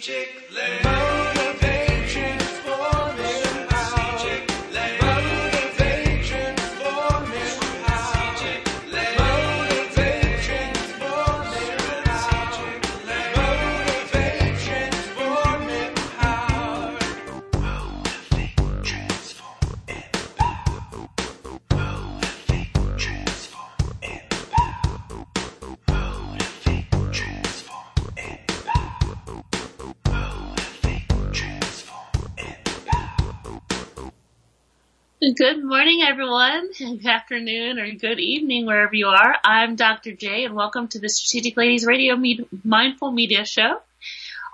Strategic land. Good morning, everyone. Good afternoon or good evening, wherever you are. I'm Dr. J, and welcome to the Strategic Ladies Radio Med- Mindful Media Show.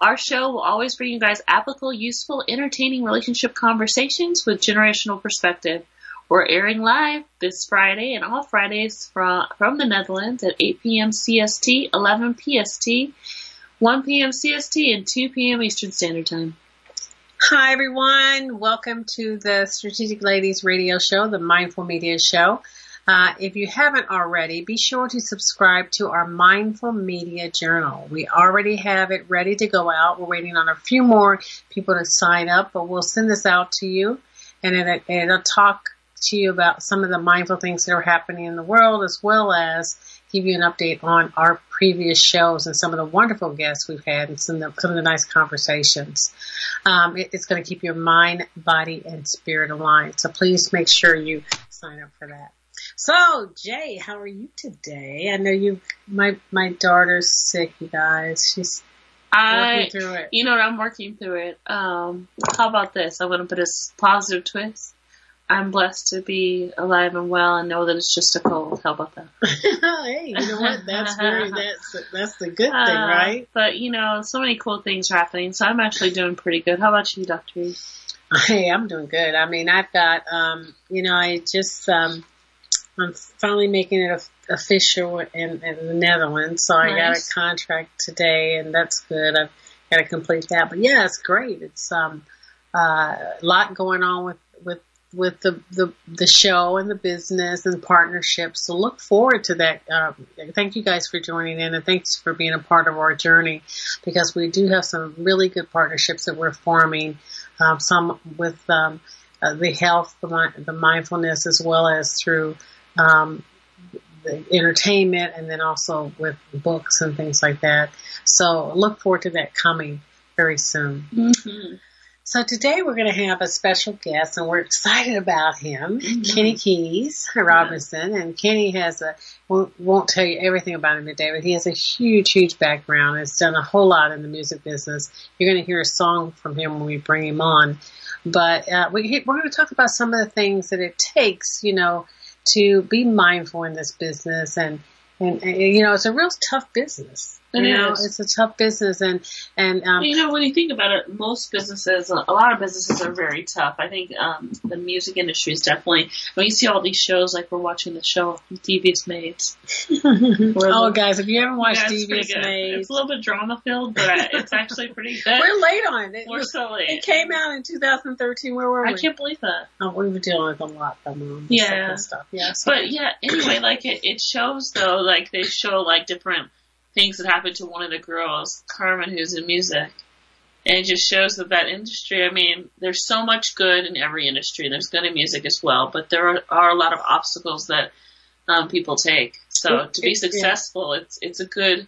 Our show will always bring you guys applicable, useful, entertaining relationship conversations with generational perspective. We're airing live this Friday and all Fridays from, from the Netherlands at 8 p.m. CST, 11 PST, 1 p.m. CST, and 2 p.m. Eastern Standard Time. Hi everyone, welcome to the Strategic Ladies Radio Show, the Mindful Media Show. Uh, if you haven't already, be sure to subscribe to our Mindful Media Journal. We already have it ready to go out. We're waiting on a few more people to sign up, but we'll send this out to you, and it, it'll talk to you about some of the mindful things that are happening in the world, as well as give you an update on our previous shows and some of the wonderful guests we've had and some of the, some of the nice conversations. Um, it, it's going to keep your mind, body, and spirit aligned. So please make sure you sign up for that. So Jay, how are you today? I know you, my my daughter's sick, you guys. She's I, working through it. you know, what, I'm working through it. Um, how about this? I'm going to put a positive twist. I'm blessed to be alive and well and know that it's just a cold. How about that? hey, you know what? That's very that's that's the good thing, Uh, right? But you know, so many cool things are happening, so I'm actually doing pretty good. How about you, Doctor? E? Hey, I'm doing good. I mean, I've got, um, you know, I just, um, I'm finally making it official in, in the Netherlands. So I got a contract today and that's good. I've got to complete that. But yeah, it's great. It's, um, uh, a lot going on with, with, with the, the, the show and the business and partnerships. So look forward to that. Um, thank you guys for joining in and thanks for being a part of our journey because we do have some really good partnerships that we're forming um, some with um, uh, the health, the, the mindfulness, as well as through um, the entertainment, and then also with books and things like that. So look forward to that coming very soon. Mm-hmm. So today we're going to have a special guest, and we're excited about him, Mhm. Kenny Keys Robinson. And Kenny has a won't, won't tell you everything about him today, but he has a huge, huge background. Has done a whole lot in the music business. You're going to hear a song from him when we bring him on. But uh, we, we're going to talk about some of the things that it takes, you know, to be mindful in this business and. And, and you know, it's a real tough business. It you know, is. it's a tough business, and and um, You know, when you think about it, most businesses, a lot of businesses are very tough. I think um, the music industry is definitely. When you see all these shows, like we're watching the show Devious Maids. oh, guys, if you haven't watched Yeah, Devious. Maids, It's a little bit drama filled, but it's actually pretty good. we're late on it. We're so late. It came out in 2013. Where were we? I can't believe that. Oh, we were dealing with a lot of um, Yeah. stuff. Yeah. So, But yeah, anyway, like it, it shows though, like they show like different things that happened to one of the girls, Carmen, who's in music. And it just shows that that industry, I mean, there's so much good in every industry. There's good in music as well, but there are, are a lot of obstacles that um, people take. So to be successful, it's it's a good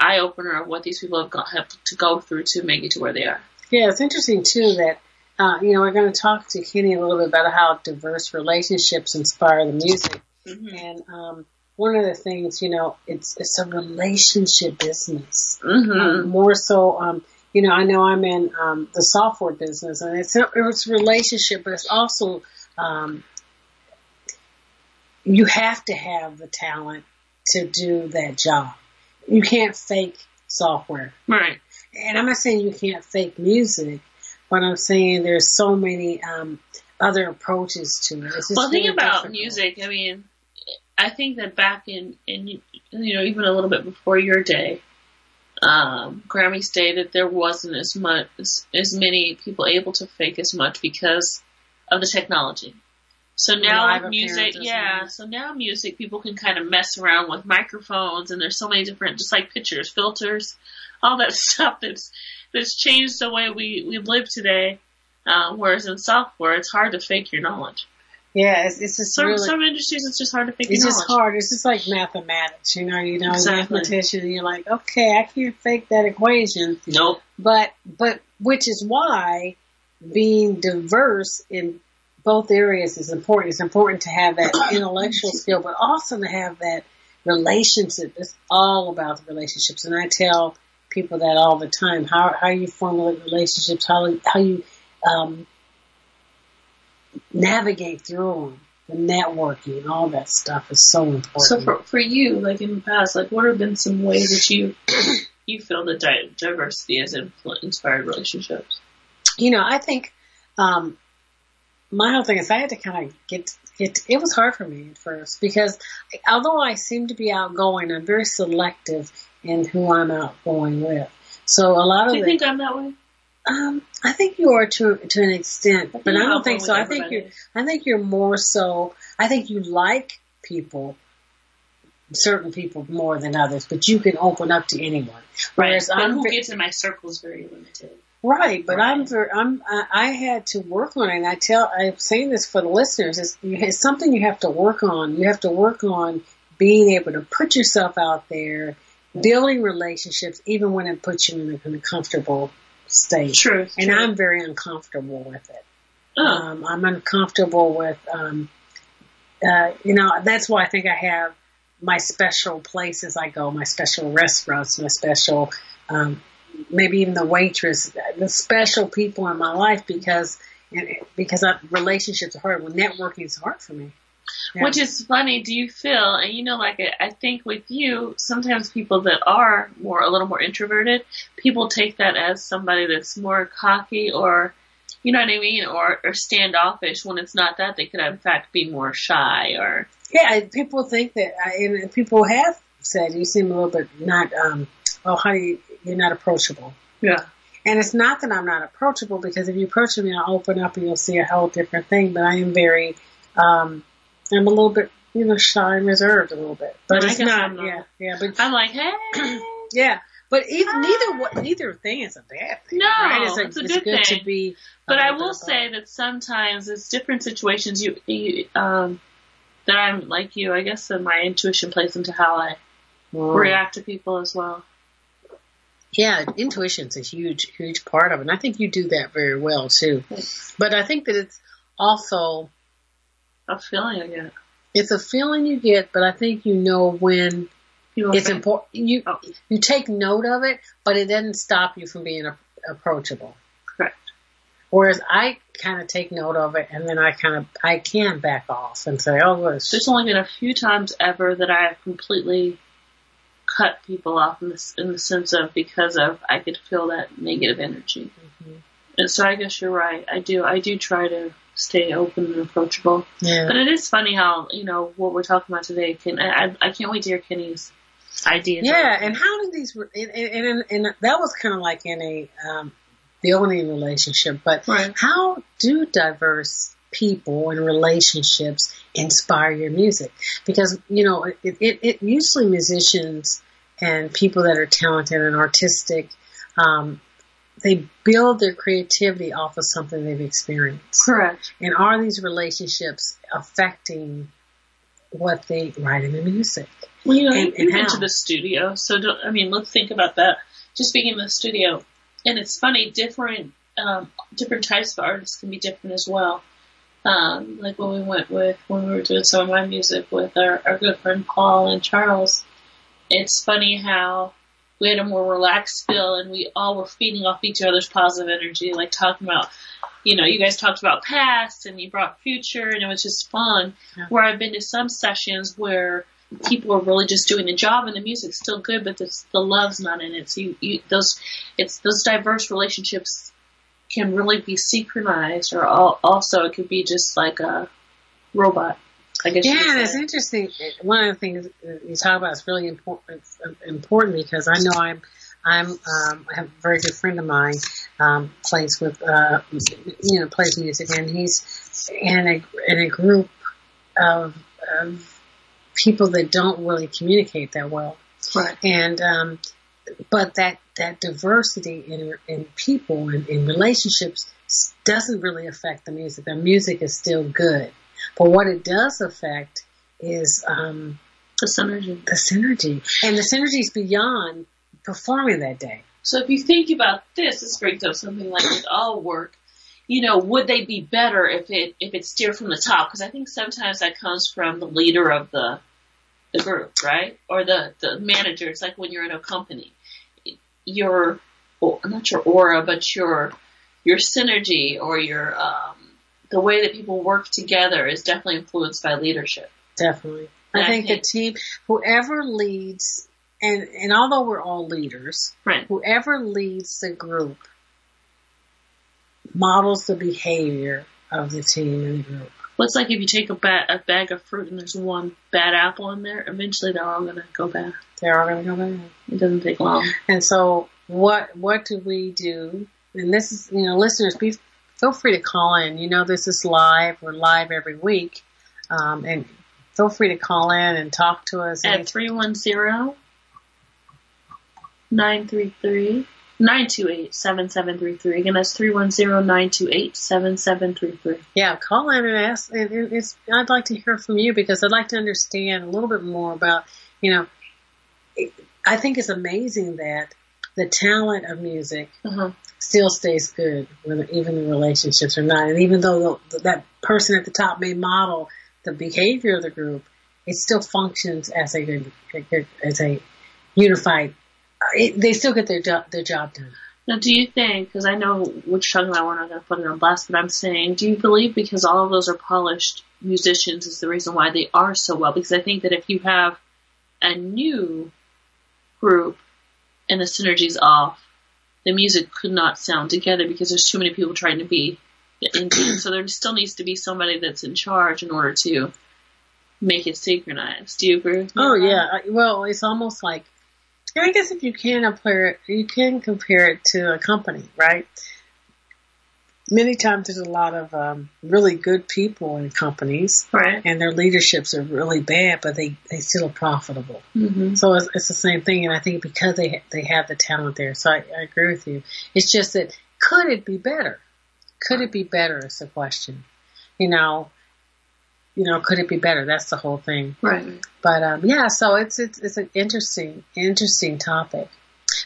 eye opener of what these people have, got, have to go through to make it to where they are. yeah, it's interesting too that uh, you know we're going to talk to Kenny a little bit about how diverse relationships inspire the music, Mm-hmm. and um, one of the things you know it's it's a relationship business. Mm-hmm. um, more so, um, you know, I know I'm in um, the software business, and it's it's relationship, but it's also um, you have to have the talent to do that job. You can't fake software, Right. and I'm not saying you can't fake music, but I'm saying there's so many um, other approaches to it. Well, think about difficult. music. I mean, I think that back in, in you know, even a little bit before your day, um, Grammy stated there wasn't as much as, as many people able to fake as much because of the technology. So now with music, yeah. So now music, people can kind of mess around with microphones, and there's so many different, just like pictures, filters, all that stuff that's that's changed the way we, we live today. Uh, whereas in software, it's hard to fake your knowledge. Yeah, it's, it's just Some really, some industries, it's just hard to figure. it's your just hard. It's just like mathematics, you know, you know, Exactly. mathematician, you're like, okay, I can't fake that equation. Nope. But, but, which is why being diverse in both areas is important. It's important to have that intellectual skill, but also to have that relationship. It's all about the relationships. And I tell people that all the time, how, how you formulate relationships, how, how you, um, navigate through them, the networking, and all that stuff is so important. So for, for you, like in the past, like what have been some ways that you you feel that di- diversity has inspired relationships? you know, I think um, my whole thing is I had to kind of get get. It was hard for me at first because although I seem to be outgoing, I'm very selective in who I'm outgoing with. So a lot Do of you the, think I'm that way? Um, I think you are to to an extent, but I don't think so. I think you're. I think you're more so. I think you like people. Certain people more than others, but you can open up to anyone. Right. Whereas But I'm who gets in my circle is very limited. Right, but Right. I'm ver I'm I, I had to work on it. And I tell I'm saying this for the listeners. It's, it's something you have to work on. You have to work on being able to put yourself out there, building relationships, even when it puts you in a, in a comfortable state. True. And true. I'm very uncomfortable with it. Oh, Um, I'm uncomfortable with, um, uh, you know, that's why I think I have my special places I go, my special restaurants, my special, um, maybe even the waitress, the special people in my life because, because I, relationships are hard. Well, networking is hard for me. Yeah. Which is funny. Do you feel, and you know, like I think with you, sometimes people that are more, a little more introverted, people take that as somebody that's more cocky or, you know what I mean, or, or standoffish when it's not that. They could in fact be more shy or, Yeah, people think that, I, and people have said you seem a little bit not, um, oh, you, you're not approachable. yeah. And it's not that I'm not approachable because if you approach me, I'll open up and you'll see a whole different thing. But I am very, um, I'm a little bit, you know, shy and reserved a little bit. But I it's guess not, I'm not. yeah, yeah, but I'm like, hey. yeah. But either, neither neither thing is a bad thing. No, right? it's, it's a good good thing. to be. But I will say that sometimes it's different situations. You, you um, that I'm like you. I guess that my intuition plays into how I above. react to people as well. Yeah, intuition's a huge, huge part of it. And I think you do that very well too. But I think that it's also A feeling I get. it's a feeling you get, but I think you know when People it's important. You Oh. you take note of it, but it doesn't stop you from being a, approachable. Correct. Whereas I kind of take note of it, and then I kind of I can back off and say, "Oh, well, There's only been a few times ever that I have completely cut people off in the, in the sense of because of I could feel that negative energy. Mhm. And so I guess you're right. I do. I do try to stay open and approachable. yeah." But it is funny how you know what we're talking about today. Can I? I, can't wait to hear Kenny's ideas. Yeah, and how do these? And, and, and, and that was kind of like in a um, building relationship, but Right. how do diverse people and relationships inspire your music? Because you know, it, it, it usually musicians and people that are talented and artistic, um, they build their creativity off of something they've experienced. correct. And are these relationships affecting what they write in the music? Well, you know, And- you've and been how? to the studio, so don't, I mean, let's think about that. Just being in the studio, and it's funny, different um, different types of artists can be different as well. Um, like when we went with when we were doing some of my music with our, our good friend Paul and Charles. It's funny how we had a more relaxed feel, and we all were feeding off each other's positive energy, like talking about. You know, you guys talked about past and you brought future and it was just fun. Yeah. Where I've been to some sessions where people are really just doing the job and the music's still good, but the, the love's not in it. So you, you those it's those diverse relationships can really be synchronized, or al- also it could be just like a robot. Guess. Yeah, and it's interesting. One of the things you talk about is really important. Important because I know I'm. I'm. Um, I have a very good friend of mine. Um, plays with. Uh, you know, plays music, and he's in a in a group of, of people that don't really communicate that well. right. And um, but that that diversity in in people and in relationships doesn't really affect the music. The music is still good, but what it does affect is um, The synergy. the synergy, and the synergy is beyond performing that day. So if you think about this, this brings up something like with all work. You know, would they be better if it if it's steered from the top? Because I think sometimes that comes from the leader of the the group, right, or the the manager. It's like when you're in a company, your not your aura, but your your synergy or your um, the way that people work together is definitely influenced by leadership. Definitely. I I think the team, whoever leads, and, and although we're all leaders, Right. whoever leads the group models the behavior of the team and the group. Well, it's like if you take a, ba- a bag of fruit and there's one bad apple in there, eventually they're all going to go bad. They're all going to go bad. It doesn't take long. And so what, what do we do? And this is, you know, listeners, be, feel free to call in. You know, this is live. We're live every week. Um, and feel free to call in and talk to us. At 310 933 928 7733. Again, that's 310 928 7733. Yeah, call in and ask. And it's, I'd like to hear from you because I'd like to understand a little bit more about, you know, I think it's amazing that the talent of music Uh-huh. Still stays good, whether even the relationships or not. And even though the, that person at the top may model the behavior of the group, it still functions as a good, as a unified. It, they still get their their job done. Now, do you think, because I know talking about, we're not going to put it on blast, but I'm saying, do you believe because all of those are polished musicians is the reason why they are so well? Because I think that if you have a new group and the synergy's off, the music could not sound together because there's too many people trying to be in tune. So there still needs to be somebody that's in charge in order to make it synchronized. Do you agree with me? Oh yeah. I- Well, it's almost like, I guess if you can compare it, you can compare it to a company, right? Many times there's a lot of um, really good people in companies, Right. and their leaderships are really bad, but they they still are profitable. Mm-hmm. So it's, it's the same thing, and I think because they they have the talent there, so I, I agree with you. It's just that could it be better? Could it be better? Is the question. You know, you know, could it be better? That's the whole thing. Right. But um, yeah, so it's it's it's an interesting interesting topic.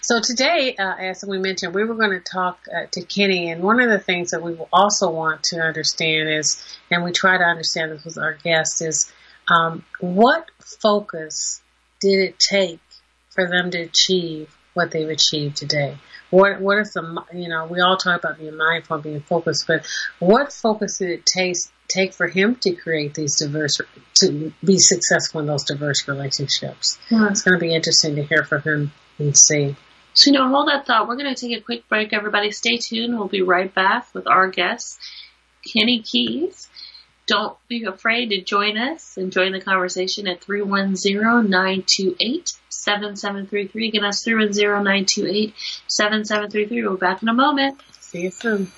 So today, uh, as we mentioned, we were going to talk uh, to Kenny, and one of the things that we also want to understand is, and we try to understand this with our guests, is um, what focus did it take for them to achieve what they've achieved today? What what is the you know we all talk about being mindful, being focused, but what focus did it take take for him to create these diverse to be successful in those diverse relationships? It's going to be interesting to hear from him and see. So, you know, hold that thought. We're going to take a quick break, everybody. Stay tuned. We'll be right back with our guest, Kenny Keys. Don't be afraid to join us and join the conversation at 310-928-7733. Again, that's 310-928-7733. We'll be back in a moment. See you soon.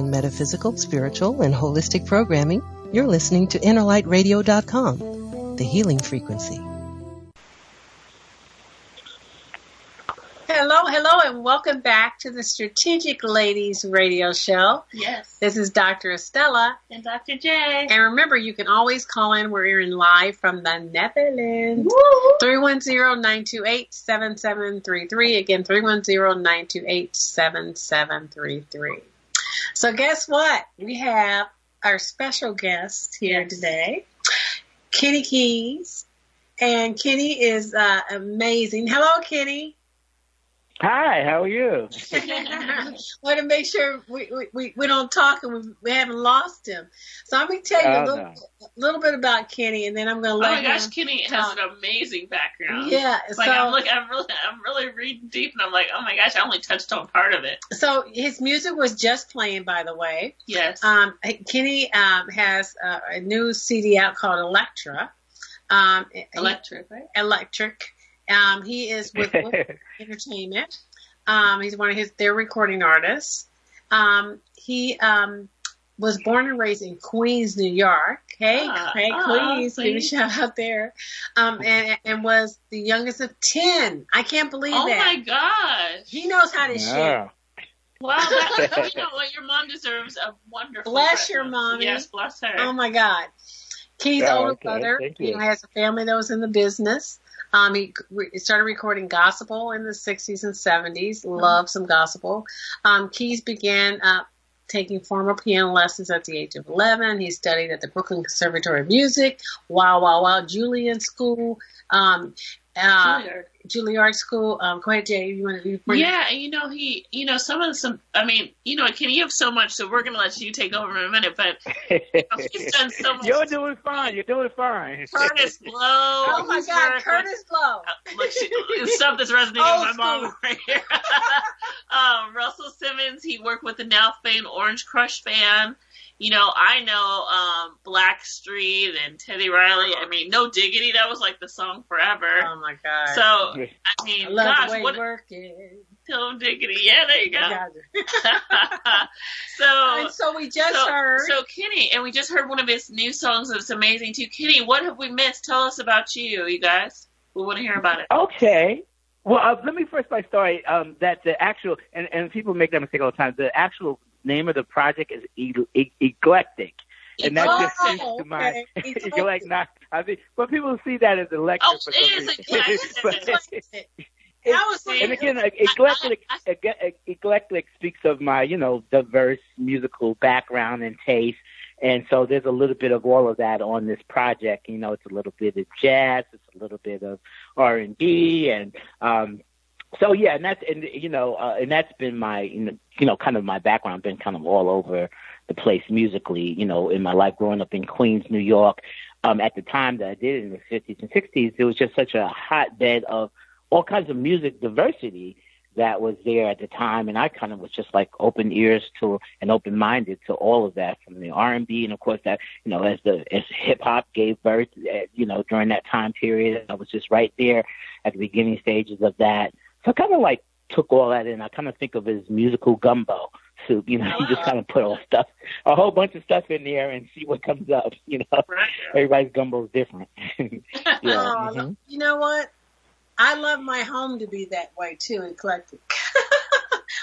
In metaphysical, spiritual, and holistic programming, you're listening to InnerLightRadio.com, the healing frequency. Hello, hello, and welcome back to the Strategic Ladies Radio Show. Yes. This is Dr. Estella. And Dr. J. And remember, you can always call in. We're in live from the Netherlands. Woo! 310-928-7733. Again, 310-928-7733. So guess what? We have our special guest here Yes. today, Kitty Keys. And Kitty is uh, amazing. Hello, Kitty. Hi, how are you? Want to make sure we, we, we, we don't talk and we, we haven't lost him. So I'm going to tell you a Oh, little, no. little bit about Kenny, and then I'm going to Oh let my gosh, him. Kenny has an amazing background. Yeah, It's so like I'm look, I'm really, I'm really reading deep, and I'm like, oh my gosh, I only touched on part of it. so his music was just playing, by the way. Yes. Um, Kenny um, has a, a new CD out called Electra. Um, Electric, right? Electric. Um, he is with Entertainment. Um, he's one of his their recording artists. Um, he um, was born and raised in Queens, New York. Hey, Ah, hey, ah, Queens, give a shout out there. Um, and and was the youngest of ten. I can't believe Oh that. my gosh. He knows how to shit. Yeah. Wow, that, you know what? Your mom deserves a wonderful. Bless your present. mommy. Yes, bless her. Oh my God. Key's Oh, older okay. brother, Thank you you. know, has a family that was in the business. Um, he re- started recording gospel in the 60s and 70s. Loved some gospel. Um, Keys began uh, taking formal piano lessons at the age of 11. He studied at the Brooklyn Conservatory of Music, Wow Wow Wow Julian School, um, uh, Juilliard. Juilliard School. Um, go ahead, Jay. You want to bring Yeah, and you know he, you know some of the, some. I mean, you know, Kenny, you have so much, so we're gonna let you take over in a minute. But he's done so much. You're doing fine. You're doing fine. Kurtis Blow. Oh my God, worked Kurtis Blow. with- Look, she, stuff that's resonating Old with my mom right here. um, Russell Simmons, he worked with the now famed Orange Krush band. You know, I know um, Blackstreet and Teddy Riley. I mean, No Diggity, that was like the song forever. Oh my God. so, I mean, I love gosh, the way what you work it. No Diggity. Yeah, there you go. God. so, and so we just so, heard. so Kenny, and we just heard one of his new songs that's amazing too. Kenny, what have we missed? Tell us about you, you guys. We want to hear about it. Okay. Well, uh, let me first by story um, that the actual and, and people make that mistake all the time. The actual name of the project is e- e- eclectic, and that just seems speaks to my okay. Eclectic. eclectic. Not, I mean, but people see that as electric. Oh, for it some is reason. eclectic. But- That was and again, like, eclectic, I- ec- eclectic speaks of my, you know, diverse musical background and taste. And so there's a little bit of all of that on this project. You know, it's a little bit of jazz, it's a little bit of R and B, and um, so yeah, and that's and you know, uh, and that's been my, you know, kind of my background, been kind of all over the place musically. You know, in my life growing up in Queens, New York. Um, at the time that I did it in the 50s and 60s, it was just such a hotbed of all kinds of music diversity that was there at the time, and I kind of was just like open ears to and open minded to all of that, from the R and B, and of course that you know as the as hip hop gave birth, uh, you know during that time period, I was just right there at the beginning stages of that. So I kind of like took all that in. I kind of think of it as musical gumbo soup. You know, you just kind of put all stuff, a whole bunch of stuff in there, and see what comes up. You know, Right. everybody's gumbo is different. yeah. Oh, mhm. You know what? I love my home to be that way too, eclectic.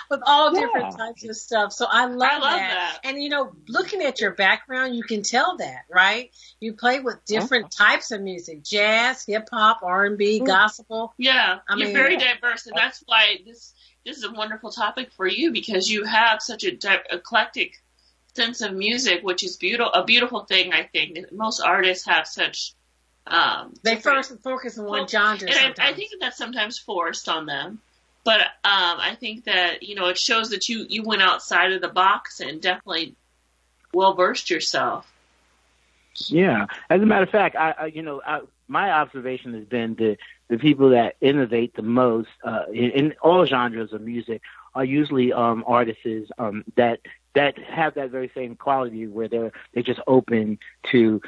With all different Yeah. types of stuff. So I love, I love that. And you know, looking at your background, you can tell that, right? You play with different types of music. Jazz, hip hop, R and B, Mm. gospel. Yeah, I you're mean- very diverse, and that's why this this is a wonderful topic for you because you have such a di- eclectic sense of music, which is beautiful. A beautiful thing, I think. Most artists have such. Um, They different- first focus on one Well, genre and. I, I think that that's sometimes forced on them. But um, I think that you know it shows that you you went outside of the box and definitely well versed yourself. Yeah. As a matter of fact, I, I you know, I, my observation has been that the people that innovate the most uh, in, in all genres of music are usually um, artists um, that that have that very same quality where they're they just open to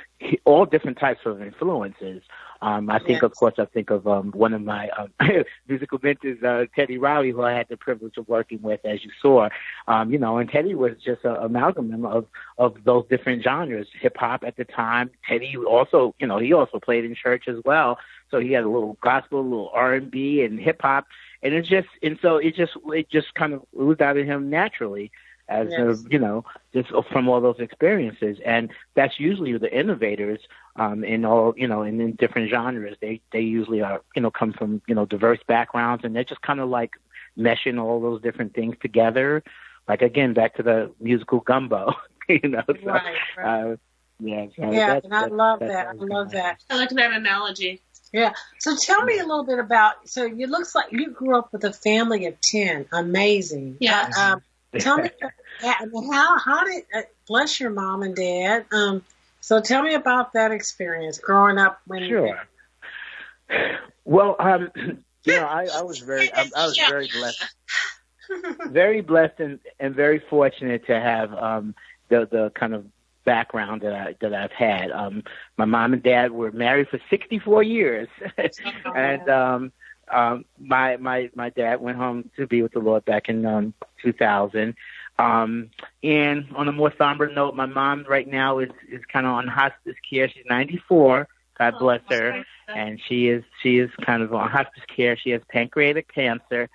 all different types of influences. Um, I think, Yes. of course, I think of um, one of my um, musical mentors, uh, Teddy Riley, who I had the privilege of working with, as you saw. Um, you know, and Teddy was just an amalgam of of those different genres, hip hop at the time. Teddy also, you know, he also played in church as well, so he had a little gospel, a little R and B, and hip hop, and it's just, and so it just, it just kind of oozed out of him naturally as Yes. a, you know, just from all those experiences. And that's usually the innovators um, in all, you know, in, in different genres. They they usually are, you know, come from you know diverse backgrounds, and they're just kind of like meshing all those different things together. Like again, back to the musical gumbo, you know. So, Right, right. Uh, yeah, so Yeah, that's- and I that's- love that's that. I love that. I like that analogy. Yeah. So tell me a little bit about. So it looks like you grew up with a family of ten. Amazing. Yeah. Uh, um, tell me yeah, I mean, how how did uh, bless your mom and dad. Um, so tell me about that experience growing up when. Sure. Well, um, you know, I, I was very, I, I was very blessed, very blessed, and, and very fortunate to have um, the the kind of background that I that I've had. Um, my mom and dad were married for 64 years, and um, um, my my my dad went home to be with the Lord back in um, 2000. Um, and on a more somber note, my mom right now is is kind of on hospice care. She's 94. God Oh, bless her and she is she is kind of on hospice care. She has pancreatic cancer,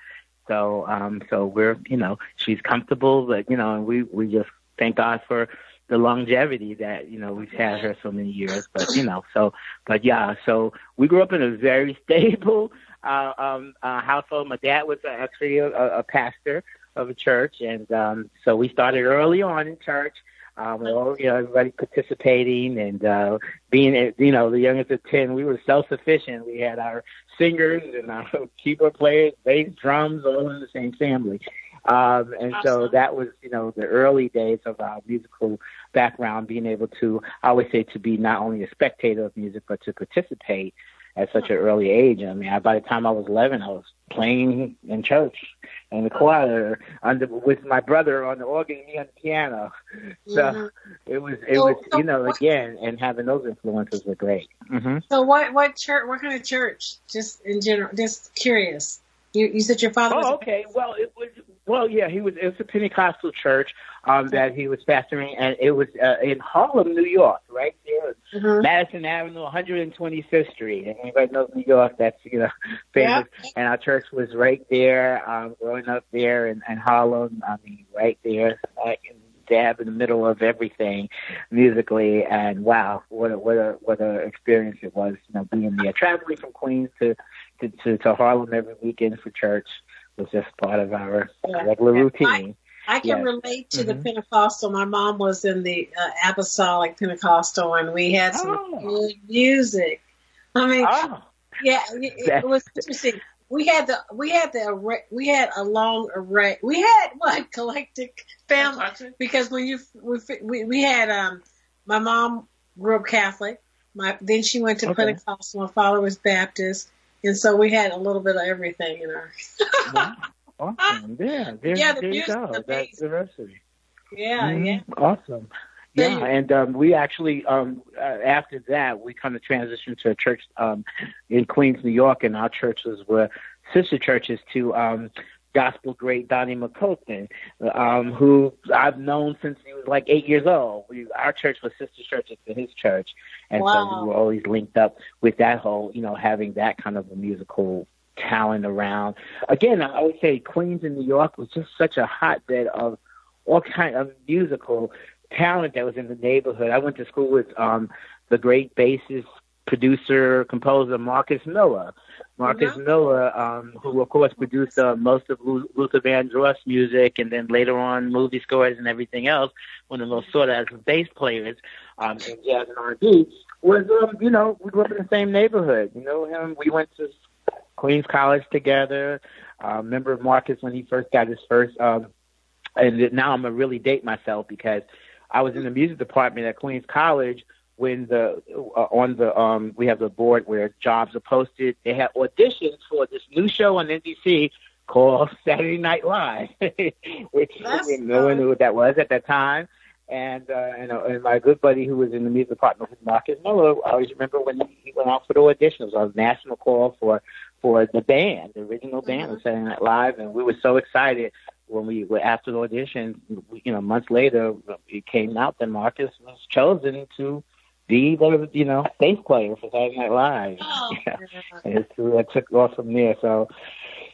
so um so we're you know she's comfortable, but you know and we we just thank God for the longevity that you know we've had her so many years. But you know so but yeah, so we grew up in a very stable uh, um uh, household. My dad was actually a, a pastor of a church, and um so we started early on in church. Um, we all, you know, everybody participating and uh, being, you know, the youngest of ten, we were self-sufficient. We had our singers and our keyboard players, bass, drums, all in the same family. Um, and so that was, you know, the early days of our musical background, being able to, I always say, to be not only a spectator of music, but to participate at such an early age. I mean, I, by the time I was 11, I was playing in church in the choir under with my brother on the organ and me on the piano. So Mhm. it was, it So- was, so you know, what- again, and having those influences were great. hmm So what what church? What kind of church? Just in general, just curious. You you said your father was. Oh, okay. Well, it was. Well, yeah, he was. It was a Pentecostal church um, that he was pastoring, and it was uh, in Harlem, New York, right there, Mhm. Madison Avenue, 125th Street. And anybody knows New York, that's you know famous. And our church was right there. Um, growing up there in, in Harlem, I mean, right there, like in dab in the middle of everything musically. And wow, what a what a what a experience it was. You know, being there, traveling from Queens to to to, to Harlem every weekend for church was just part of our Yeah. regular Yeah. routine. I can Yes. relate to the Mhm. Pentecostal. My mom was in the uh, Apostolic Pentecostal, and we had some Oh. good music. I mean, Oh, yeah, it, it was interesting. We had the we had the we had a long array. We had what eclectic family because when you we we, we had um my mom grew up Catholic. My then she went to Okay. Pentecostal. My father was Baptist, and so we had a little bit of everything in our. wow. Awesome. Yeah, there, Yeah, the there you go. That's diversity. Yeah, Mhm. yeah. Awesome. Yeah, and um, we actually um, uh, after that we kind of transitioned to a church um, in Queens, New York, and our churches were sister churches to um, gospel great Donnie McClurkin, um, who I've known since he was like eight years old. We, our church was sister church to his church, and so we were always linked up with that whole, you know, having that kind of a musical talent around. Again, I would say Queens in New York was just such a hotbed of all kind of musical talent that was in the neighborhood. I went to school with um the great bassist, producer, composer Marcus Miller. Marcus Mhm. Miller, um, who of course produced uh, most of Lu- Luther Vandross music, and then later on movie scores and everything else. One of the most sought after bass players um, in jazz and R&B was, um, you know, we grew up in the same neighborhood. You know him. We went to Queens College together. Uh, remember Marcus when he first got his first. Um, and now I'm gonna really date myself because I was in the music department at Queens College when the uh, on the um we have the board where jobs are posted. They had auditions for this new show on NBC called Saturday Night Live, which no one knew what that was at that time. And uh, and, uh, and my good buddy who was in the music department with Marcus Miller, I always remember when he went out for the audition. It was a national call for for the band, the original band of Saturday Night Live, and we were so excited when we were after the audition. You know, months later, it came out that Marcus was chosen to be the you know bass player for Saturday Night Live. Oh. Yeah. And it, took off from there. So,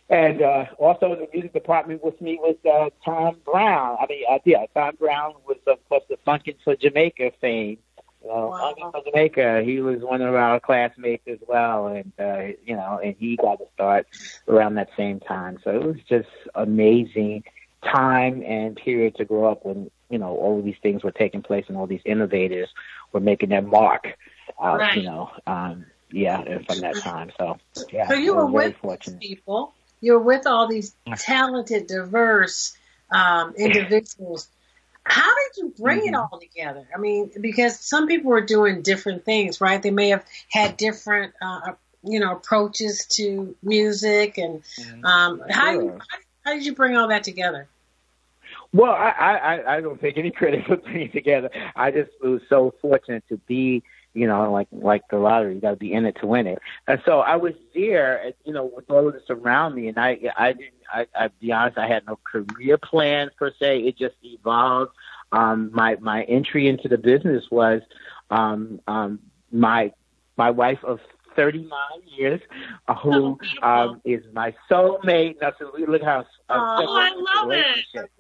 and uh, also in the music department with me was uh, Tom Browne. I mean, uh, yeah, Tom Browne was of course the Funkin' for Jamaica fame. You know, Wow. Funkin' for Jamaica. He was one of our classmates as well, and uh, you know, and he got to start around that same time. So it was just amazing time and period to grow up when you know all of these things were taking place and all these innovators were making their mark out. Right. You know, um, yeah, and from that time. So yeah, So you were with people. You were with all these talented, diverse um, individuals. How did you bring it Mhm. all together? I mean, because some people were doing different things, right? They may have had different, uh, you know, approaches to music, and um, how, you, Sure. how did you bring all that together? Well, I, I, I- don't take any credit for putting it together. I just was so fortunate to be, you know, like like the lottery. You got to be in it to win it. And so I was there, you know, with all of this around me, and I I didn't. I, I be honest, I had no career plans per se. It just evolved. Um, my my entry into the business was um, um, my my wife of 39 years, uh, Oh, who um, is my soulmate. Now, so look how uh, Oh, I love it.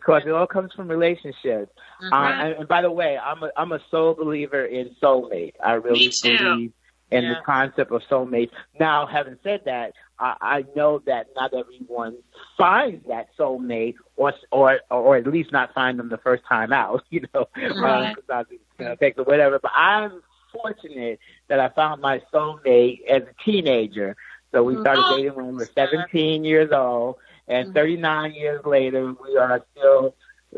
Because it all comes from relationships. Mhm. Um, and, and by the way, I'm a I'm a soul believer in soulmate. I really believe in Yeah. the concept of soulmates. Now, having said that, I, I know that not everyone finds that soulmate, or or or at least not find them the first time out. You know, Right. because it's gonna take or whatever. But I'm fortunate that I found my soulmate as a teenager. So we started Oh. dating when we were 17 years old, and Mhm. 39 years later, we are still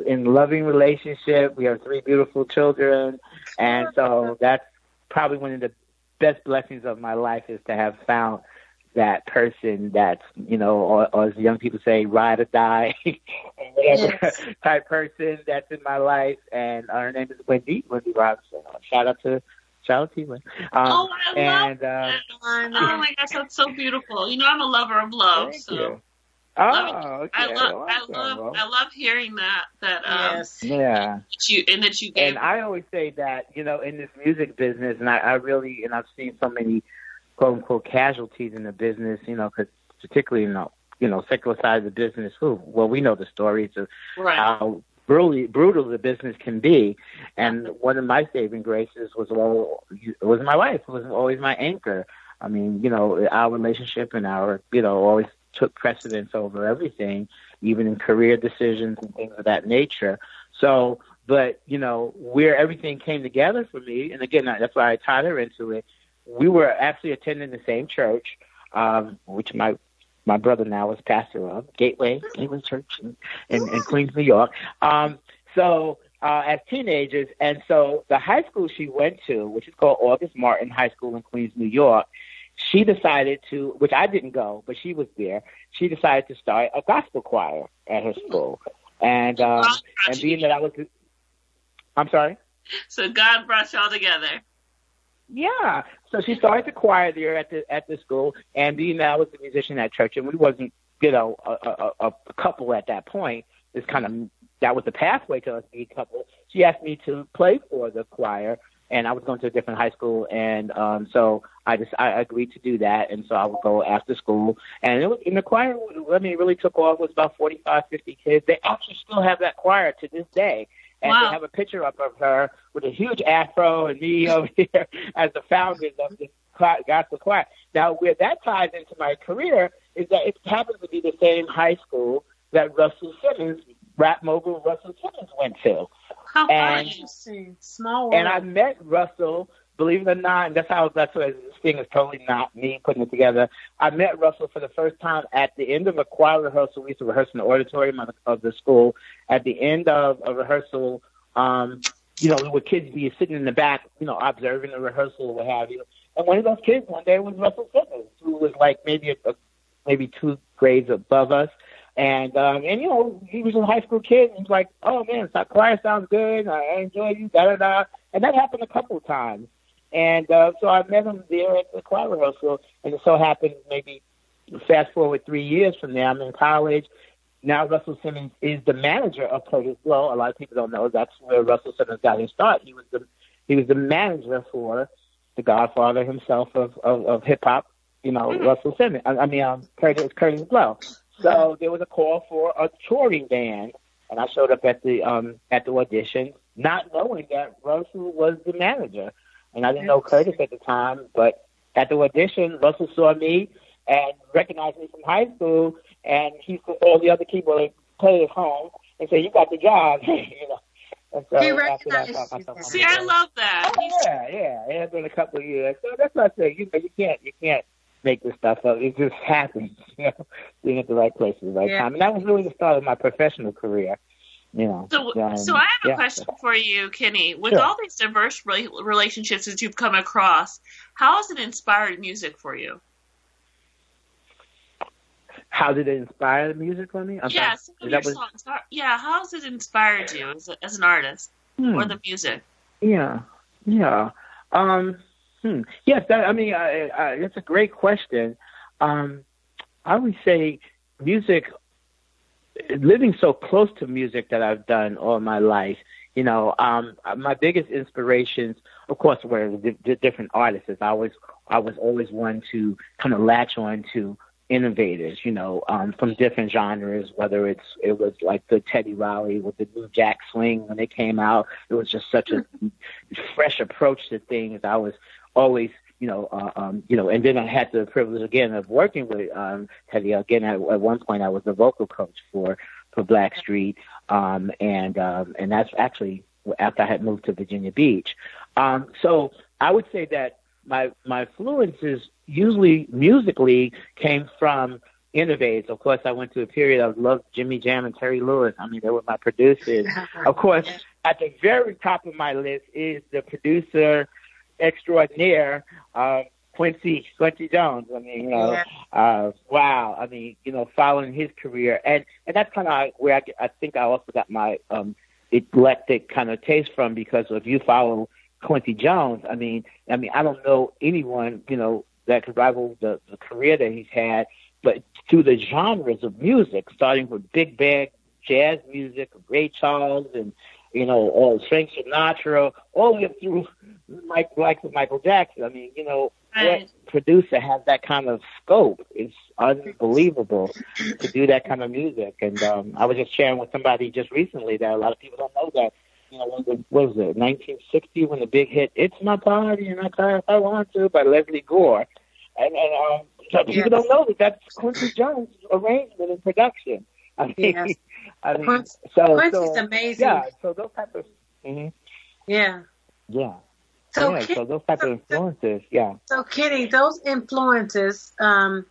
in loving relationship. We have three beautiful children, and so that's probably one of the best blessings of my life is to have found that person that's you know, or, or as young people say, ride or die, Yes. type person that's in my life. And her name is Wendy, Wendy Robinson. Shout out to shout out to you. Um, oh, I love and uh, that. Know. Oh my gosh, that's so beautiful. You know, I'm a lover of love, thank so you. Love Oh, okay. I love, I love, Well, I love hearing that. That um, yes. yeah. that you and that you gave. And I always say that, you know, in this music business, and I, I really, and I've seen so many quote unquote casualties in the business, you know, because particularly in the, you know, secular side of the business, who, well, we know the stories of right. how brutally, brutal the business can be. And one of my saving graces was, well, was my wife, was always my anchor. I mean, you know, our relationship and our, you know, always took precedence over everything, even in career decisions and things of that nature. So, but, you know, where everything came together for me, and again, that's why I tied her into it, we were actually attending the same church, um, which my my brother now is pastor of Gateway Gateway Church in, in, in Queens, New York. Um, so uh, as teenagers, and so the high school she went to, which is called August Martin High School in Queens, New York, she decided to, which I didn't go, but she was there. She decided to start a gospel choir at her school, and um, and being that I was, I'm sorry. So God brought y'all together. Yeah. So she started the choir there at the at the school, and being that I was a musician at church, and we wasn't, you know, a, a, a couple at that point. It's kind of that was the pathway to us being a couple. She asked me to play for the choir, and I was going to a different high school, and um, so I just I agreed to do that, and so I would go after school, and it was in the choir. I mean, it really took off. It was about forty five, fifty kids. They actually still have that choir to this day. And Wow. they have a picture up of her with a huge afro and me over here as the founders of this cl- gospel choir. Now, where that ties into my career is that it happens to be the same high school that Russell Simmons, rap mogul Russell Simmons, went to. How And- funny. Interesting. Small world. And I met Russell, believe it or not, and that's how that's why this thing is totally not me putting it together. I met Russell for the first time at the end of a choir rehearsal. We used to rehearse in the auditorium of, of the school. At the end of a rehearsal, um, you know, with kids be sitting in the back, you know, observing the rehearsal or what have you. And one of those kids one day was Russell Simmons, who was like maybe a, a maybe two grades above us. And um, and you know, he was a high school kid, and he's like, "Oh man, that choir sounds good. I enjoy you." Da da da. And that happened a couple of times. And uh, so I met him there at the choir rehearsal, and it so happened maybe fast forward three years from there, I'm in college. Now Russell Simmons is the manager of Kurtis Blow. A lot of people don't know that's where Russell Simmons got his start. He was the he was the manager for the Godfather himself of of, of hip hop. You know, Russell Simmons. I, I mean, um, Kurtis Kurtis Blow. So there was a call for a touring band, and I showed up at the um at the audition, not knowing that Russell was the manager, and I didn't know Kurtis at the time. But at the audition, Russell saw me and recognized me from high school, and he said all the other keyboard players home and said, "You got the job," you know. And so He after that, I recognized found myself See, I love that. Oh, yeah, yeah. It has been a couple of years. So that's what I say. You know, you can't, you can't make this stuff up. It just happens. You know, being at the right place at the right Yeah. time, and that was really the start of my professional career. You know. So, um, so I have a yeah. question for you, Kenny. With Sure. all these diverse re- relationships that you've come across, how has it inspired music for you? How did it inspire the music for me? I'm yeah, sorry. some of your songs. How, yeah, how has it inspired you as, a, as an artist Hmm. or the music? Yeah, yeah. Um, hmm. Yes, that, I mean, I, I, that's a great question. Um, I would say music, living so close to music that I've done all my life. You know, um, my biggest inspirations, of course, were the, the different artists. I was, I was always one to kind of latch on to innovators, you know, um, from different genres, whether it's, it was like the Teddy Riley with the new Jack Swing when it came out. It was just such a fresh approach to things. I was always, you know, uh, um, you know, and then I had the privilege again of working with um, Teddy. Again, at, at one point, I was the vocal coach for for Blackstreet, um, and um, and that's actually after I had moved to Virginia Beach. Um, so I would say that my my influences usually musically came from innovators. Of course, I went through a period of love Jimmy Jam and Terry Lewis. I mean, they were my producers. Of course, at the very top of my list is the producer extraordinaire, uh, Quincy Quincy Jones. I mean, you know, Yeah. uh, wow. I mean, you know, following his career, and and that's kind of where I, I think I also got my um, eclectic kind of taste from because if you follow Quincy Jones, I mean, I mean, I don't know anyone, you know, that could rival the, the career that he's had, but through the genres of music, starting with big band jazz music, Ray Charles, and you know, all Frank Sinatra, all the way up through Mike, like Michael Jackson. I mean, you know, Right. what producer has that kind of scope? It's unbelievable to do that kind of music. And um, I was just sharing with somebody just recently that a lot of people don't know that. You know, when was it, 1960, when the big hit "It's My Party and I Cry If I Want to" by Lesley Gore, and, and um, so people Yes. don't know that that's Quincy Jones' arrangement and production. I mean, Yes. I mean, so Quincy's so, amazing. Yeah, so those type of, hmm Yeah. yeah, So, yeah. So those type of influences, yeah. So, Kitty, those influences, um,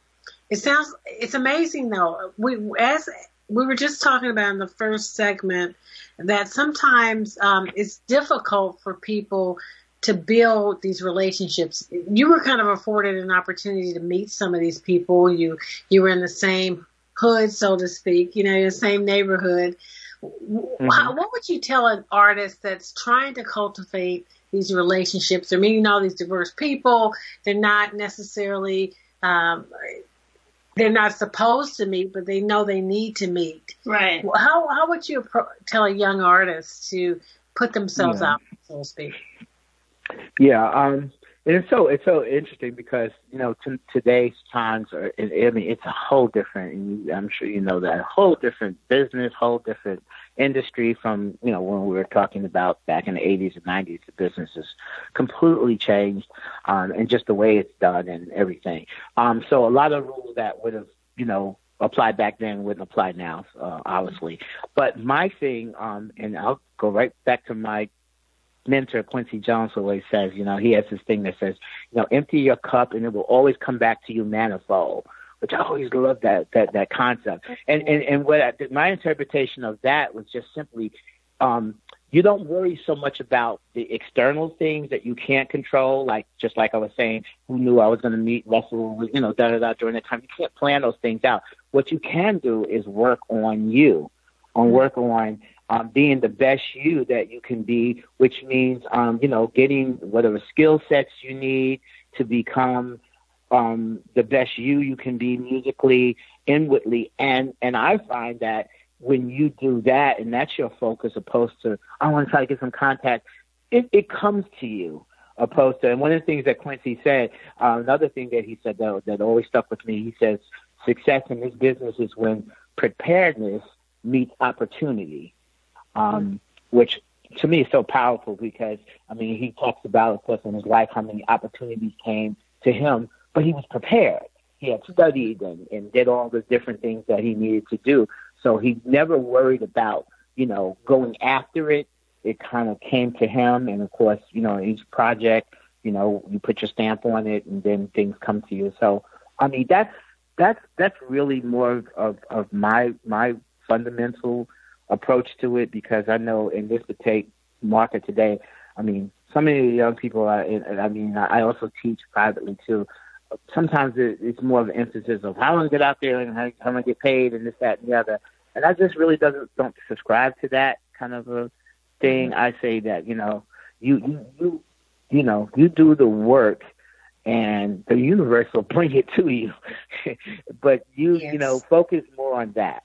it sounds, it's amazing though. We, as we were just talking about in the first segment, that sometimes um, it's difficult for people to build these relationships. You were kind of afforded an opportunity to meet some of these people. You you were in the same hood, so to speak. You know, in the same neighborhood. Mm-hmm. How, what would you tell an artist that's trying to cultivate these relationships? They're meeting all these diverse people. They're not necessarily um, they're not supposed to meet, but they know they need to meet. Right. How how would you appro- tell a young artist to put themselves Yeah. out, so to speak? Yeah, um, and it's so it's so interesting because you know t- today's times are. I mean, it's a whole different. I'm sure you know that a whole different business, whole different industry from you know when we were talking about back in the 80s and 90s. The business has completely changed, um, and just the way it's done and everything. Um, so a lot of rules that would have you know applied back then wouldn't apply now, uh, obviously. But my thing, um, and I'll go right back to my mentor Quincy Jones always says, you know, he has this thing that says, you know, empty your cup and it will always come back to you manifold. Which I always love that that that concept. And and and what I, my interpretation of that was just simply, um, you don't worry so much about the external things that you can't control, like just like I was saying, who knew I was going to meet Russell, you know, da da da during that time. You can't plan those things out. What you can do is work on you, on work on um, being the best you that you can be, which means, um, you know, getting whatever skill sets you need to become um, the best you you can be musically, inwardly, and and I find that when you do that and that's your focus opposed to I want to try to get some contact, it, it comes to you opposed to and one of the things that Quincy said, uh, another thing that he said that that always stuck with me, he says success in this business is when preparedness meets opportunity. Um, which to me is so powerful because I mean he talks about of course in his life how many opportunities came to him, but he was prepared. He had studied and, and did all the different things that he needed to do. So he never worried about, you know, going after it. It kind of came to him. And of course, you know, each project, you know, you put your stamp on it and then things come to you. So, I mean, that's, that's, that's really more of, of of my, my fundamental approach to it because I know in this particular market today, I mean, so many young people are, I mean, I also teach privately too sometimes it, it's more of an emphasis of how I'm gonna get out there and how, how I'm gonna get paid and this, that, and the other. And I just really doesn't don't subscribe to that kind of a thing. Mm-hmm. I say that you know you you you you know you do the work and the universe will bring it to you. but you Yes. you know focus more on that.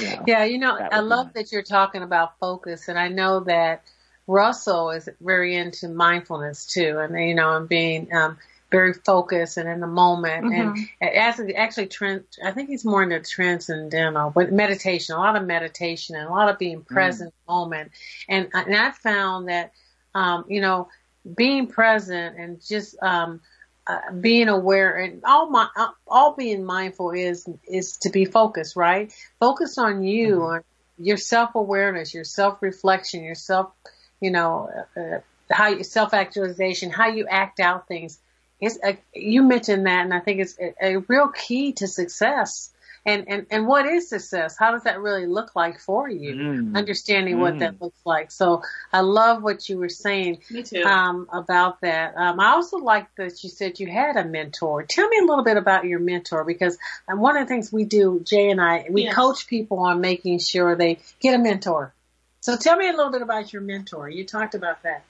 You know? Yeah, you know, I love nice. that you're talking about focus, and I know that Russell is very into mindfulness too, and you know, and being um, very focused and in the moment, and as actually, trans, I think he's more into transcendental, but meditation, a lot of meditation, and a lot of being present in the moment, and and I found that, um, you know, being present and just um, uh, being aware and all my uh, all being mindful is is to be focused, right? Focus on you, on your self awareness, your self reflection, your self, you know, uh, how you self actualization, how you act out things. It's a, you mentioned that, and I think it's a, a real key to success. And, and and what is success? How does that really look like for you? Mm. Understanding what that looks like. So I love what you were saying Me too. um, about that. Um, I also like that you said you had a mentor. Tell me a little bit about your mentor because um, one of the things we do, Jay and I, we Yes. coach people on making sure they get a mentor. So tell me a little bit about your mentor. You talked about that.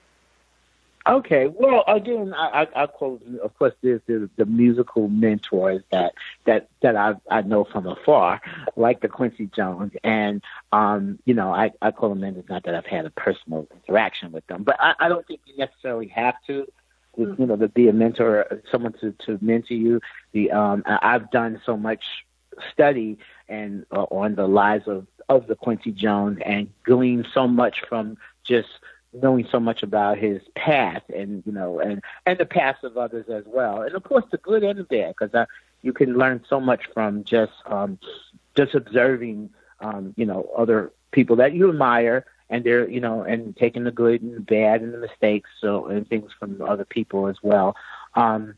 Okay, well, again, I, I, I quote, of course, there's the, the musical mentors that that that I I know from afar, like the Quincy Jones, and um, you know, I I call them mentors. Not that I've had a personal interaction with them, but I, I don't think you necessarily have to, you know, to be a mentor, someone to to mentor you. The um, I've done so much study and uh, on the lives of of the Quincy Jones and gleaned so much from just knowing so much about his past and you know and and the past of others as well. And of course the good and the bad because you can learn so much from just um just observing um you know other people that you admire and they're you know and taking the good and the bad and the mistakes so and things from other people as well. Um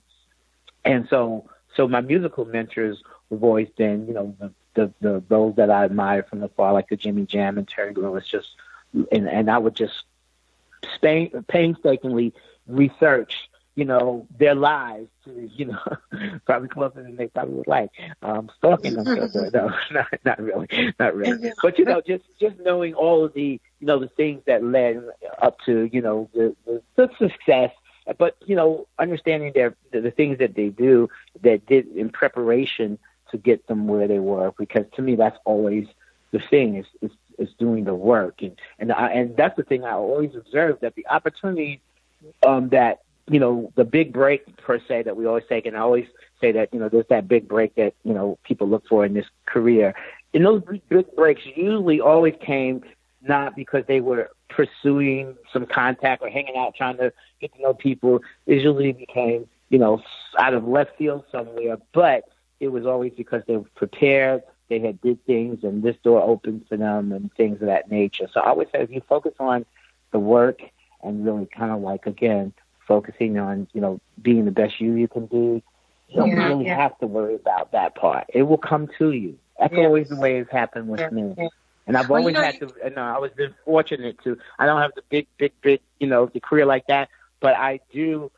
and so so my musical mentors have always been you know the the, the those that I admire from afar like the Jimmy Jam and Terry Lewis just and and I would just stain, painstakingly research, you know, their lives to, you know, probably closer than they probably would like. Um, stalking them, no, not, not really, not really. But you know, just just knowing all of the, you know, the things that led up to, you know, the the, the success. But you know, understanding their the, the things that they do that did in preparation to get them where they were, because to me that's always the thing is is, is doing the work, and and I, and that's the thing I always observe that the opportunity um, that you know the big break per se that we always take, and I always say that you know there's that big break that you know people look for in this career. And those big breaks usually always came not because they were pursuing some contact or hanging out trying to get to know people. It usually became you know out of left field somewhere, but it was always because they were prepared. They had did things, and this door opened for them, and things of that nature. So I would say, if you focus on the work and really kind of like again focusing on you know being the best you you can be, you don't Yeah, really yeah. have to worry about that part. It will come to you. That's Yeah. always the way it's happened with me. And I've Well, you always know, had to, and uh, I was been fortunate to, I don't have the big, big, big, you know, the career like that, but I do,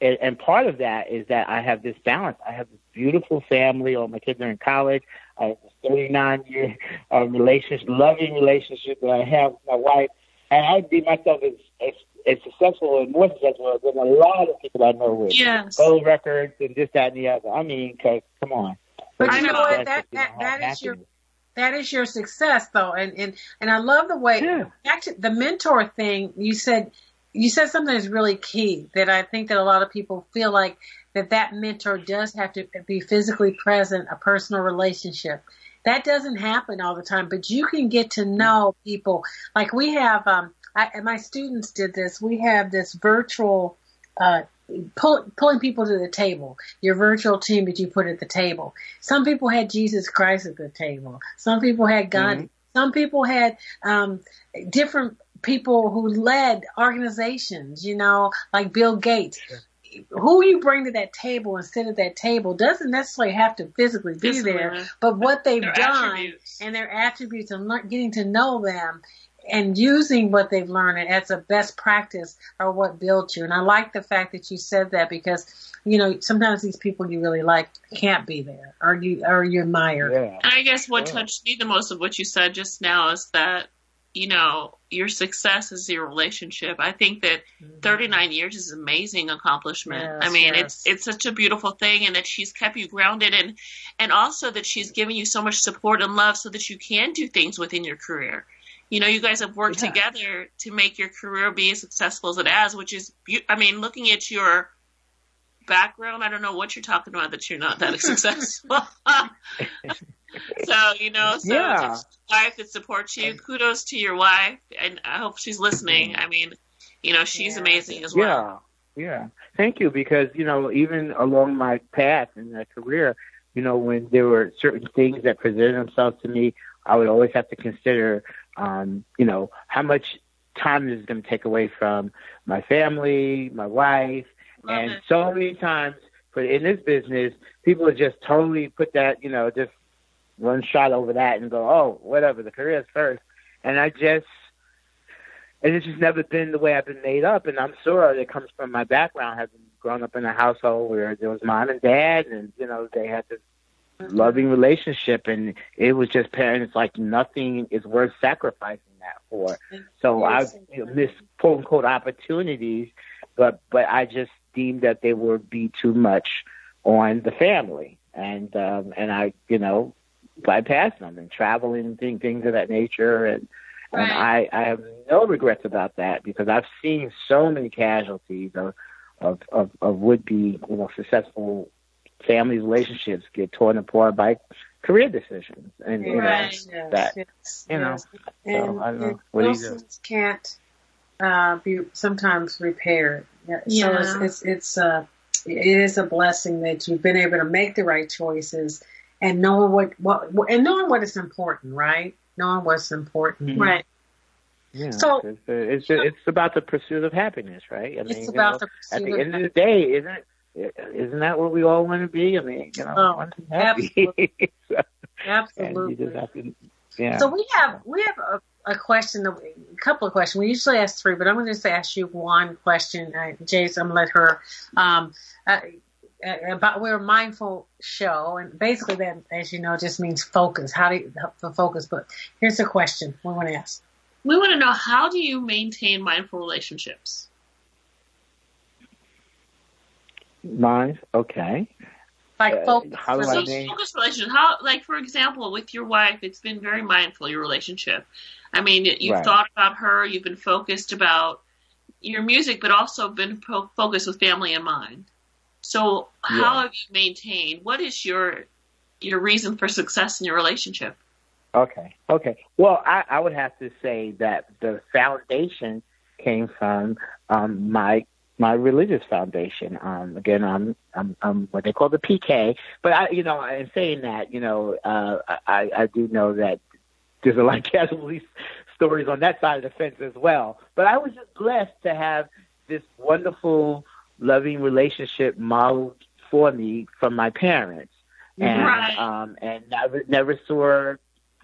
and, and part of that is that I have this balance. I have this beautiful family, all my kids are in college. I have this 39 year uh, relationship, loving relationship that I have with my wife. And I see myself as, as, as successful and more successful than a lot of people I know with Yes. gold records and this, that, and the other. I mean, 'cause come on. But you know what? That that that is your that is your success though, and and and I love the way Yeah. actually the mentor thing you said. You said something that's really key that I think that a lot of people feel like that that mentor does have to be physically present, a personal relationship. That doesn't happen all the time, but you can get to know people. Like we have, um, I, and my students did this. We have this virtual, uh, pull, pulling people to the table. Your virtual team that you put at the table. Some people had Jesus Christ at the table. Some people had Gandhi. Some people had um, different people who led organizations. You know, like Bill Gates. Who you bring to that table and sit at that table doesn't necessarily have to physically be Physically, there, but what they've Their done attributes. and their attributes and lear- getting to know them and using what they've learned as a best practice are what built you. And I like the fact that you said that because, you know, sometimes these people you really like can't be there or you, or you admire. Yeah. And I guess what Yeah. touched me the most of what you said just now is that, you know, your success is your relationship. I think that mm-hmm. 39 years is an amazing accomplishment. Yes, I mean, yes. it's it's such a beautiful thing and that she's kept you grounded and and also that she's given you so much support and love so that you can do things within your career. You know, you guys have worked Yeah. together to make your career be as successful as it has, which is beau- I mean, looking at your background, I don't know what you're talking about that you're not that successful. so, you know, so Yeah. just a wife that supports you. Kudos to your wife, and I hope she's listening. I mean, you know, she's Yeah. amazing as well. Yeah, yeah. Thank you because you know even along my path in my career, you know when there were certain things that presented themselves to me, I would always have to consider, um, you know, how much time this is going to take away from my family, my wife, Love and it. so many times. But in this business, people just totally put that, you know, just one shot over that and go, oh, whatever, the career is first. And I just, and it's just never been the way I've been made up. And I'm sure it comes from my background, having grown up in a household where there was mom and dad, and you know they had this loving relationship, and it was just parents like nothing is worth sacrificing that for. So I've you know, missed quote unquote opportunities, but but I just deemed that they would be too much on the family, and um, and I you know bypassed them and traveling and things things of that nature and. And I, I have no regrets about that because I've seen so many casualties of of, of, of would be you know successful family relationships get torn apart by career decisions and you know Yes, that, yes, you know, yes. so, And, I don't know. What do you do? can't uh, be sometimes repaired. Yeah, So it's it's it's uh, it is a blessing that you've been able to make the right choices and knowing what what and knowing what is important, right? Knowing what's important. Mhm. Right. Yeah, So- it's, it's it's about the pursuit of happiness, right? I mean, It's you about know, the at the pursuit end of of the day, isn't isn't that what we all want to be? I mean, you know, Oh, want to happy. so, absolutely. you to, yeah. So we have we have a, a question, a couple of questions. We usually ask three, but I'm going to just ask you one question. Uh, Jace, I'm going to let her. Um, uh, about we're a mindful show, and basically that, as you know, just means focus. How do you the focus? But here's a question we want to ask. We want to know how do you maintain mindful relationships? Mind, okay. Like Uh, focus. how do I So mean- focus relationship. How, like for example, with your wife, it's been very mindful your relationship. I mean, you've Right. thought about her, you've been focused about your music, but also been po- focused with family in mind. So, how Yeah. have you maintained? What is your your reason for success in your relationship? Okay. Okay. Well, I, I would have to say that the foundation came from um, my my religious foundation. Um, again, I'm, I'm I'm what they call the PK. But I, you know, in saying that, you know, uh, I I do know that there's a lot of casualty stories on that side of the fence as well. But I was just blessed to have this wonderful, loving relationship modeled for me from my parents and Right. um and never never saw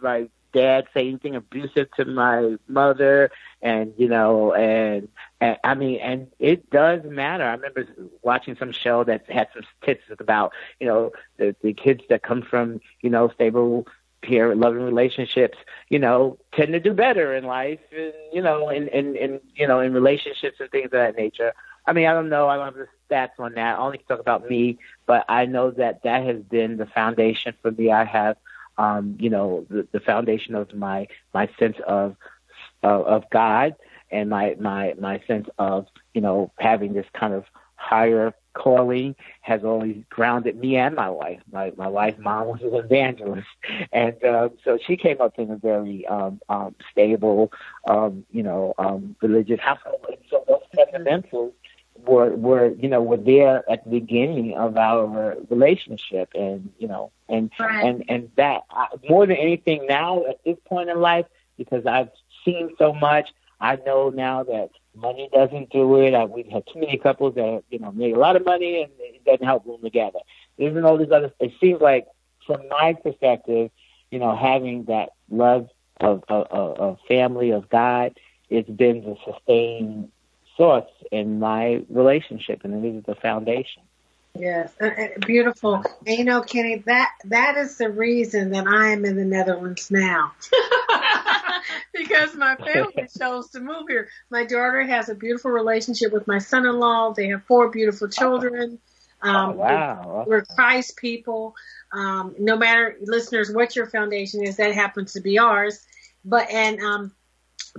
like dad say anything abusive to my mother, and you know, and, and I mean, and it does matter. I remember watching some show that had some statistics about you know the the kids that come from you know stable peer loving relationships, you know, tend to do better in life, and, you know, in, in, in, you know, in relationships and things of that nature. I mean, I don't know. I don't have the stats on that. I only can talk about me, but I know that that has been the foundation for me. I have, um, you know, the, the foundation of my, my sense of, of, of God and my, my, my sense of, you know, having this kind of higher calling has always grounded me and my wife. My my wife's mom, was an evangelist, and um, so she came up in a very um, um, stable, um, you know, um, religious household. And so those fundamentals were were you know were there at the beginning of our relationship, and you know, and Right. and and that I, more than anything now at this point in life, because I've seen so much. I know now that money doesn't do it. I, we've had too many couples that you know make a lot of money and it doesn't help them together. Even though these other, it seems like from my perspective, you know, having that love of of, of of family of God, it's been the sustaining source in my relationship, and it is the foundation. Yes, uh, uh, beautiful. And you know, Kenny, that that is the reason that I am in the Netherlands now. because my family chose to move here. My daughter has a beautiful relationship with my son-in-law. They have four beautiful children. Um, oh, wow. We're Christ people. Um, no matter listeners what your foundation is, that happens to be ours. But and um,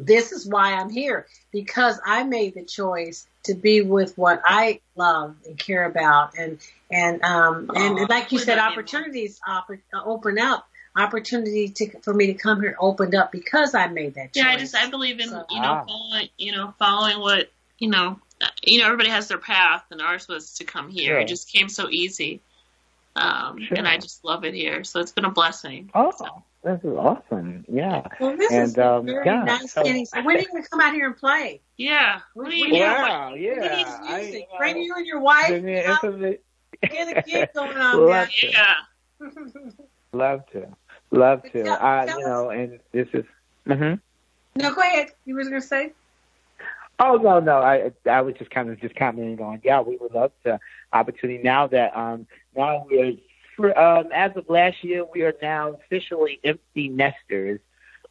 this is why I'm here because I made the choice to be with what I love and care about, and and um, and Aw, like you said, opportunities oppor- uh, open up. Opportunity to for me to come here opened up because I made that choice. Yeah, I just I believe in So- you know Ah. following you know following what you know uh, you know everybody has their path and ours was to come here. Sure. It just came so easy, um, Sure. and I just love it here. So it's been a blessing. Oh, this is awesome. Yeah. Well, this And, is um, very yeah, nice, so- Kenny. So when are you going to come out here and play? Yeah, We- what do you we need? have- Wow, We need yeah. I- music. I- Bring you and your wife. Give me uh, information. Get a gig going on Love down to. Yeah, Love to. Love to. Tell- I, tell you know, and this is. hmm No, go ahead. You were going to say? Oh no, no. I I was just kind of just commenting on. yeah, we would love the opportunity now that um now we're for, um as of last year we are now officially empty nesters,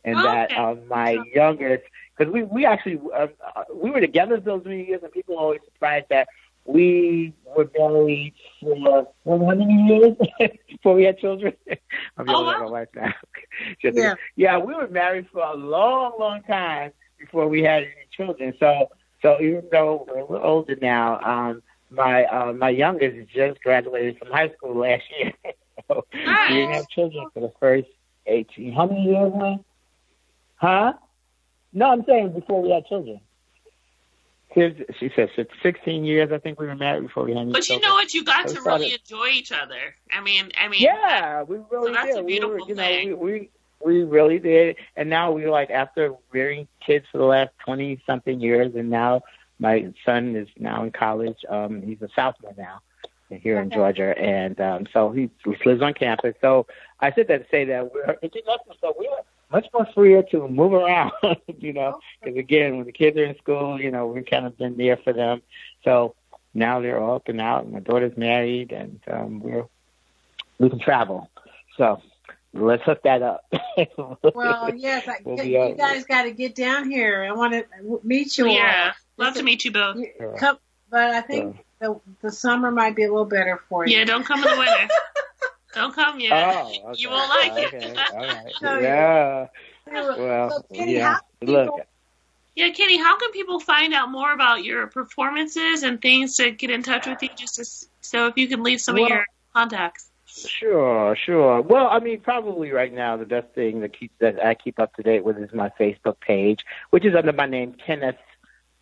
and that um my youngest because we we actually um, uh, we were together those many years and people are always surprised that we were married for what, how many years before we had children? I'm Oh, yelling at my wife now. Yeah. yeah, we were married for a long, long time before we had any children. So, so even though we're a little older now, um, my uh, my youngest just graduated from high school last year. so we didn't have children for the first eighteen. How many years, man? Huh? No, I'm saying before we had children. She said 16 years. I think we were married before we had but you children. know what? You got to thought really enjoy each other. I mean, I mean, Yeah, we really So that's did. a we beautiful were, you thing. know, we, we we really did. And now we're like after rearing kids for the last twenty something years, and now my son is now in college. Um, he's a sophomore now here in Georgia, and um, so he lives on campus. So I said that to say that we're international, so we're much more freer to move around, you know, because again, when the kids are in school, you know, we've kind of been there for them. So now they're all up and out, and my daughter's married, and um, we're we can travel. So let's hook that up. Well, yes, I, We'll be you out. guys got to get down here. I want to meet you all. yeah. Love to meet you both. You- come, but I think the, the summer might be a little better for you. Yeah, don't come in the winter. don't come yet. Oh, okay. You won't like okay. it. All right. No, Yeah. So, Well, Kenny, yeah. how do Look, Yeah, Kenny, how can people find out more about your performances and things to get in touch with you? Just to, so if you can leave some Well- of your contacts. Sure, sure. Well, I mean, probably right now the best thing that keep that I keep up to date with is my Facebook page, which is under my name Kenneth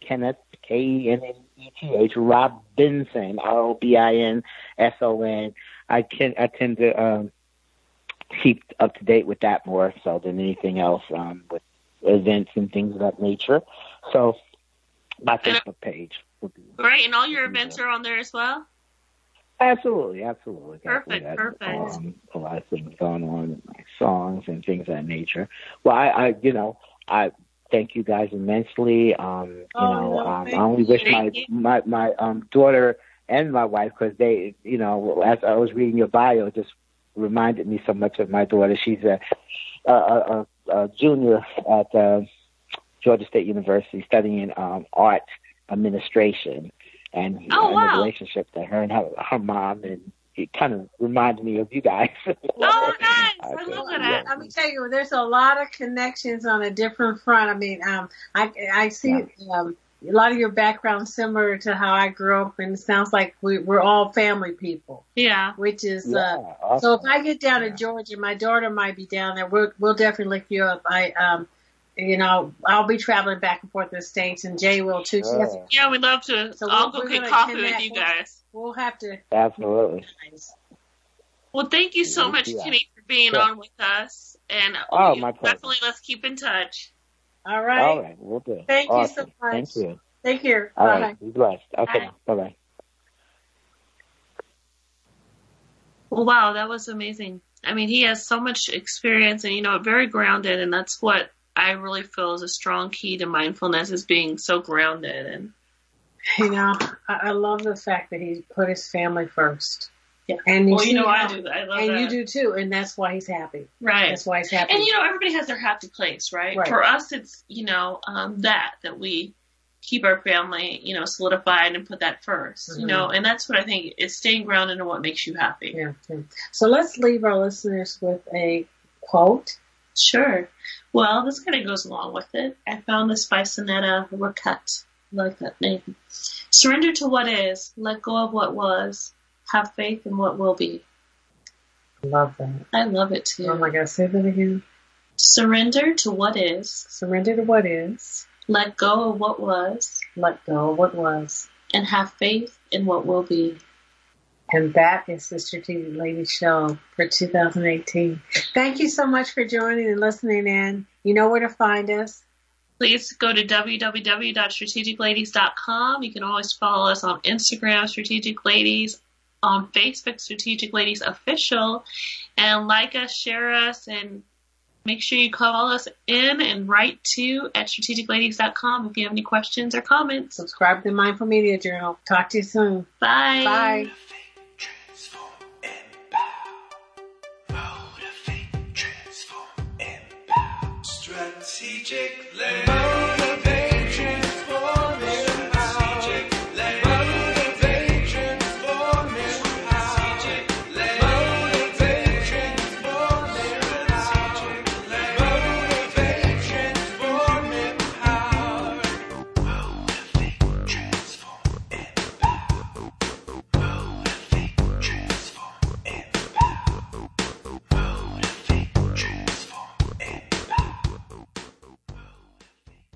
Kenneth K E N N E T H Robinson R O B I N S O N. I can I tend to um, keep up to date with that more so than anything else um, with events and things of that nature. So my Facebook page would be Right, and all your events are on there as well? Absolutely, absolutely. Perfect, perfect. Um, a lot of things going on in my songs and things of that nature. Well, I, I you know, I thank you guys immensely. Um, you Oh, know, no, um, I only wish my my my um daughter and my wife because they, you know, as I was reading your bio, it just reminded me so much of my daughter. She's a a, a, a junior at uh, Georgia State University studying um, art administration, and, Oh, and wow. the relationship that her and her, her mom and it kind of reminds me of you guys. Oh, nice! I Okay. love Yeah. that. Let me tell you, there's a lot of connections on a different front. I mean, um, I I see um, a lot of your background similar to how I grew up, and it sounds like we, we're all family people, Yeah. which is Yeah, uh, awesome. So if I get down to Georgia, my daughter might be down there. We'll we'll definitely look you up. I um, you know, I'll be traveling back and forth to the states, and Jay will too. She has- Sure. Yeah, we'd love to. So I'll we're- go get coffee with you guys. We'll have to. Absolutely. Well, thank you so Thank much, you. Kenny, for being Sure. on with us. And Oh, we- my pleasure. definitely let's keep in touch. All right. All right, we'll do. Thank you so much. Thank you. Take care. All Bye. right, be blessed. Okay, Bye. bye bye. Well, wow, that was amazing. I mean, he has so much experience and, you know, very grounded. And that's what I really feel is a strong key to mindfulness is being so grounded. And You know, I, I love the fact that he put his family first. Yeah. And you well, you know, I do. I love And that. you do too, and that's why he's happy. Right. That's why he's happy. And you know, everybody has their happy place, right? Right. For us, it's you know um, that that we keep our family, you know, solidified and put that 1st You Mhm. know, and that's what I think is staying grounded in what makes you happy. yeah, yeah. So let's leave our listeners with a quote. Sure. Well, this kind of goes along with it. I found this by Sonetta. I like that name. Surrender to what is. Let go of what was. Have faith in what will be. I love that. I love it too. Oh my God, say that again. Surrender to what is. Surrender to what is. Let go of what was. Let go of what was. And have faith in what will be. And that is the Strategic Lady Show for 2018. Thank you so much for joining and listening in. You know where to find us. please go to www.strategicladies.com. You can always follow us on Instagram, Strategic Ladies, on Facebook, Strategic Ladies Official, and like us, share us, and make sure you call us in and write to at strategicladies.com if you have any questions or comments. Subscribe to the Mindful Media Journal. Talk to you soon. Bye. Bye. Empower. Motivate,